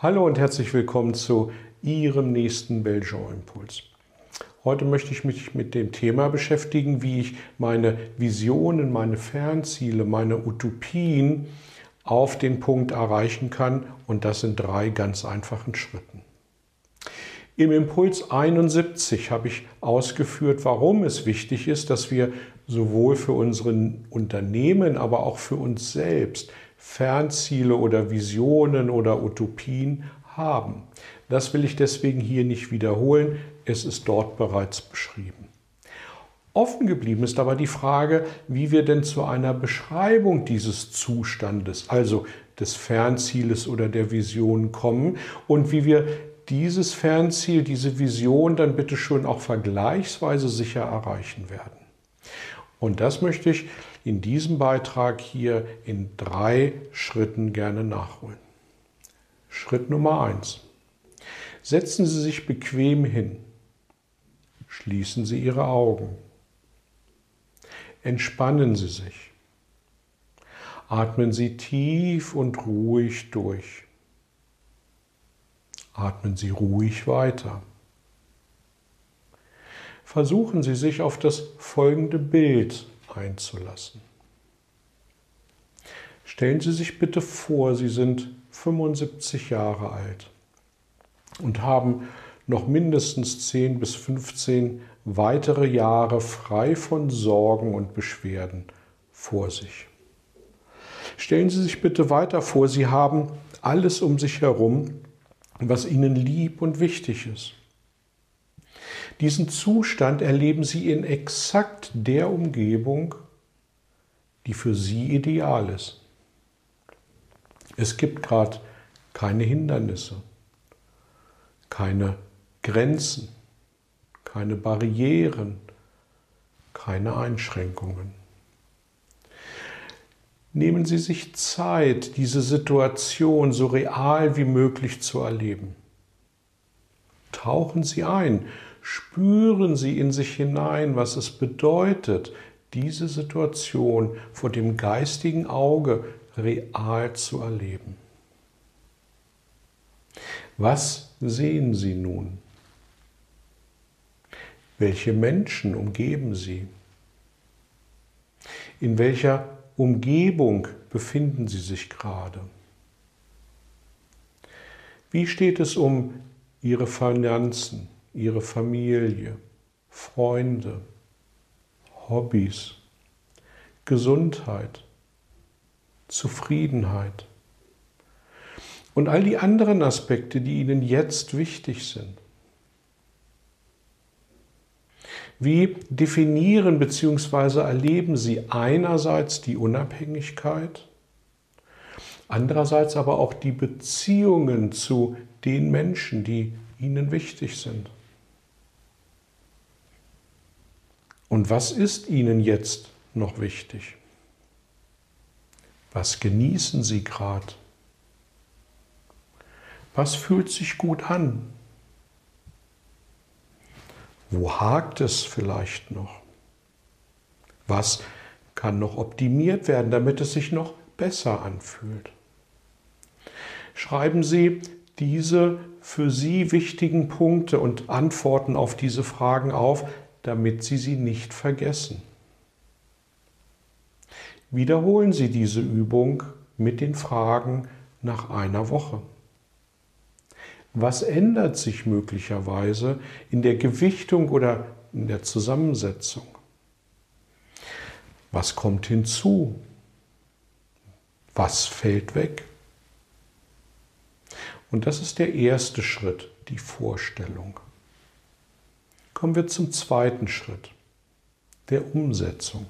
Hallo und herzlich willkommen zu Ihrem nächsten Belgian Impuls. Heute möchte ich mich mit dem Thema beschäftigen, wie ich meine Visionen, meine Fernziele, meine Utopien auf den Punkt erreichen kann und das in drei ganz einfachen Schritten. Im Impuls 71 habe ich ausgeführt, warum es wichtig ist, dass wir sowohl für unseren Unternehmen, aber auch für uns selbst Fernziele oder Visionen oder Utopien haben. Das will ich deswegen hier nicht wiederholen, es ist dort bereits beschrieben. Offen geblieben ist aber die Frage, wie wir denn zu einer Beschreibung dieses Zustandes, also des Fernzieles oder der Vision kommen und wie wir dieses Fernziel, diese Vision dann bitte schon auch vergleichsweise sicher erreichen werden. Und das möchte ich in diesem Beitrag hier in drei Schritten gerne nachholen. Schritt Nummer eins: Setzen Sie sich bequem hin. Schließen Sie Ihre Augen. Entspannen Sie sich. Atmen Sie tief und ruhig durch. Atmen Sie ruhig weiter. Versuchen Sie sich auf das folgende Bild einzulassen. Stellen Sie sich bitte vor, Sie sind 75 Jahre alt und haben noch mindestens 10 bis 15 weitere Jahre frei von Sorgen und Beschwerden vor sich. Stellen Sie sich bitte weiter vor, Sie haben alles um sich herum, was Ihnen lieb und wichtig ist. Diesen Zustand erleben Sie in exakt der Umgebung, die für Sie ideal ist. Es gibt gerade keine Hindernisse, keine Grenzen, keine Barrieren, keine Einschränkungen. Nehmen Sie sich Zeit, diese Situation so real wie möglich zu erleben. Tauchen Sie ein, spüren Sie in sich hinein, was es bedeutet, diese Situation vor dem geistigen Auge real zu erleben. Was sehen Sie nun? Welche Menschen umgeben Sie? In welcher Umgebung befinden Sie sich gerade? Wie steht es um Ihre Finanzen, Ihre Familie, Freunde, Hobbys, Gesundheit, Zufriedenheit und all die anderen Aspekte, die Ihnen jetzt wichtig sind? Wie definieren bzw. erleben Sie einerseits die Unabhängigkeit, andererseits aber auch die Beziehungen zu den Menschen, die Ihnen wichtig sind? Und was ist Ihnen jetzt noch wichtig? Was genießen Sie gerade? Was fühlt sich gut an? Wo hakt es vielleicht noch? Was kann noch optimiert werden, damit es sich noch besser anfühlt? Schreiben Sie diese für Sie wichtigen Punkte und Antworten auf diese Fragen auf, damit Sie sie nicht vergessen. Wiederholen Sie diese Übung mit den Fragen nach einer Woche. Was ändert sich möglicherweise in der Gewichtung oder in der Zusammensetzung? Was kommt hinzu? Was fällt weg? Und das ist der erste Schritt, die Vorstellung. Kommen wir zum zweiten Schritt, der Umsetzung.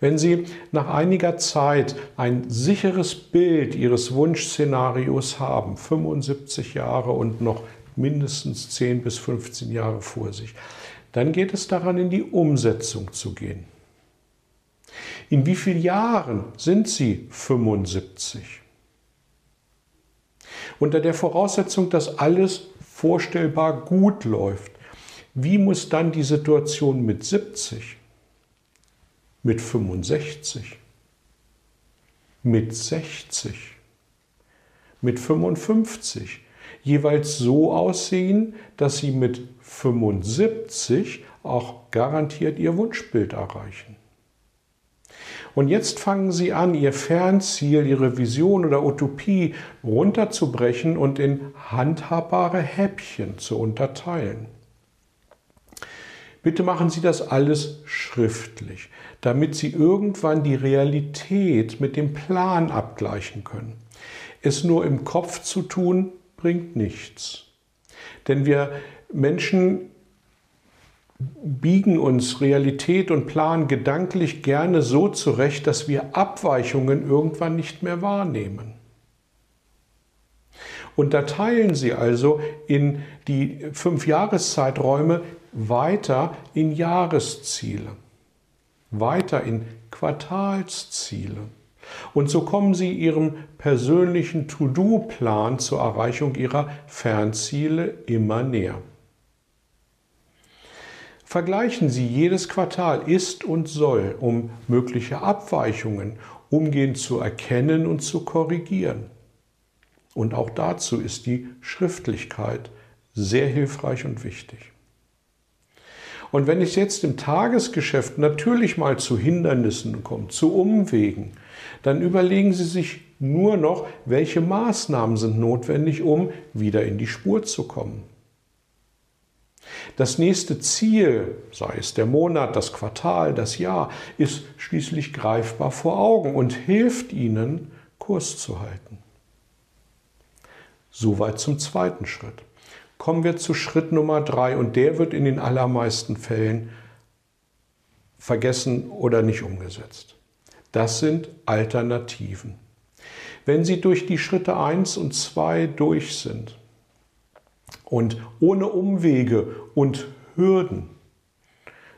Wenn Sie nach einiger Zeit ein sicheres Bild Ihres Wunschszenarios haben, 75 Jahre und noch mindestens 10 bis 15 Jahre vor sich, dann geht es daran, in die Umsetzung zu gehen. In wie vielen Jahren sind Sie 75? Unter der Voraussetzung, dass alles vorstellbar gut läuft, wie muss dann die Situation mit 70? mit 65, mit 60, mit 55 jeweils so aussehen, dass sie mit 75 auch garantiert ihr Wunschbild erreichen. Und jetzt fangen Sie an, Ihr Fernziel, Ihre Vision oder Utopie runterzubrechen und in handhabbare Häppchen zu unterteilen. Bitte machen Sie das alles schriftlich, damit Sie irgendwann die Realität mit dem Plan abgleichen können. Es nur im Kopf zu tun, bringt nichts. Denn wir Menschen biegen uns Realität und Plan gedanklich gerne so zurecht, dass wir Abweichungen irgendwann nicht mehr wahrnehmen. Unterteilen Sie also in die fünf Jahreszeiträume weiter in Jahresziele, weiter in Quartalsziele. Und so kommen Sie Ihrem persönlichen To-Do-Plan zur Erreichung Ihrer Fernziele immer näher. Vergleichen Sie jedes Quartal ist und soll, um mögliche Abweichungen umgehend zu erkennen und zu korrigieren. Und auch dazu ist die Schriftlichkeit sehr hilfreich und wichtig. Und wenn es jetzt im Tagesgeschäft natürlich mal zu Hindernissen kommt, zu Umwegen, dann überlegen Sie sich nur noch, welche Maßnahmen sind notwendig, um wieder in die Spur zu kommen. Das nächste Ziel, sei es der Monat, das Quartal, das Jahr, ist schließlich greifbar vor Augen und hilft Ihnen, Kurs zu halten. Soweit zum zweiten Schritt kommen wir zu Schritt Nummer drei und der wird in den allermeisten Fällen vergessen oder nicht umgesetzt. Das sind Alternativen. Wenn Sie durch die Schritte 1 und 2 durch sind und ohne Umwege und Hürden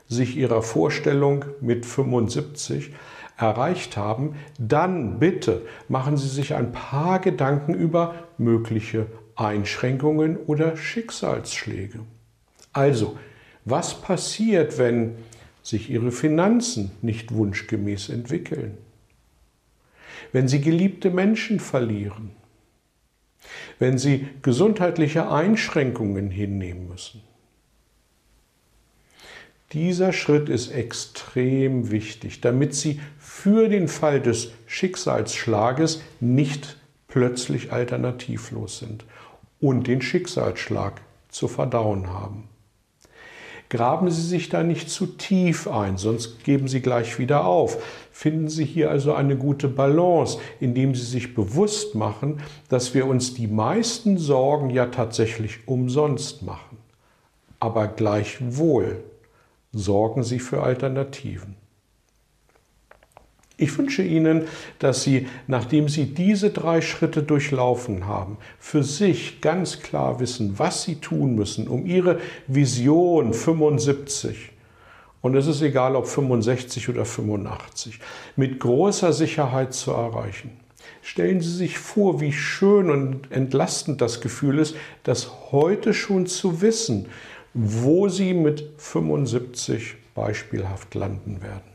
sich Ihrer Vorstellung mit 75 erreicht haben, dann bitte machen Sie sich ein paar Gedanken über mögliche Einschränkungen oder Schicksalsschläge. Also, was passiert, wenn sich Ihre Finanzen nicht wunschgemäß entwickeln? Wenn Sie geliebte Menschen verlieren? Wenn Sie gesundheitliche Einschränkungen hinnehmen müssen? Dieser Schritt ist extrem wichtig, damit Sie für den Fall des Schicksalsschlages nicht plötzlich alternativlos sind und den Schicksalsschlag zu verdauen haben. Graben Sie sich da nicht zu tief ein, sonst geben Sie gleich wieder auf. Finden Sie hier also eine gute Balance, indem Sie sich bewusst machen, dass wir uns die meisten Sorgen ja tatsächlich umsonst machen. Aber gleichwohl sorgen Sie für Alternativen. Ich wünsche Ihnen, dass Sie, nachdem Sie diese drei Schritte durchlaufen haben, für sich ganz klar wissen, was Sie tun müssen, um Ihre Vision 75, und es ist egal ob 65 oder 85, mit großer Sicherheit zu erreichen. Stellen Sie sich vor, wie schön und entlastend das Gefühl ist, das heute schon zu wissen, wo Sie mit 75 beispielhaft landen werden.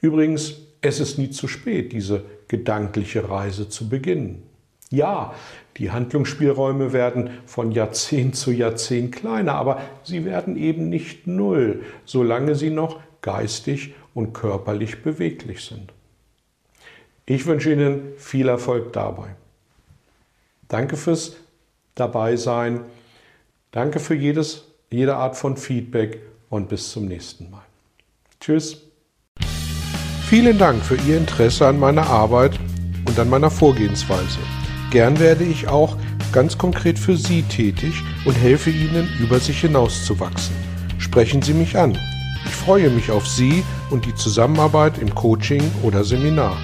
Übrigens, es ist nie zu spät, diese gedankliche Reise zu beginnen. Ja, die Handlungsspielräume werden von Jahrzehnt zu Jahrzehnt kleiner, aber sie werden eben nicht null, solange sie noch geistig und körperlich beweglich sind. Ich wünsche Ihnen viel Erfolg dabei. Danke fürs Dabeisein. Danke für jedes, jede Art von Feedback und bis zum nächsten Mal. Tschüss. Vielen Dank für Ihr Interesse an meiner Arbeit und an meiner Vorgehensweise. Gern werde ich auch ganz konkret für Sie tätig und helfe Ihnen, über sich hinauszuwachsen. Sprechen Sie mich an freue mich auf Sie und die Zusammenarbeit im Coaching oder Seminar.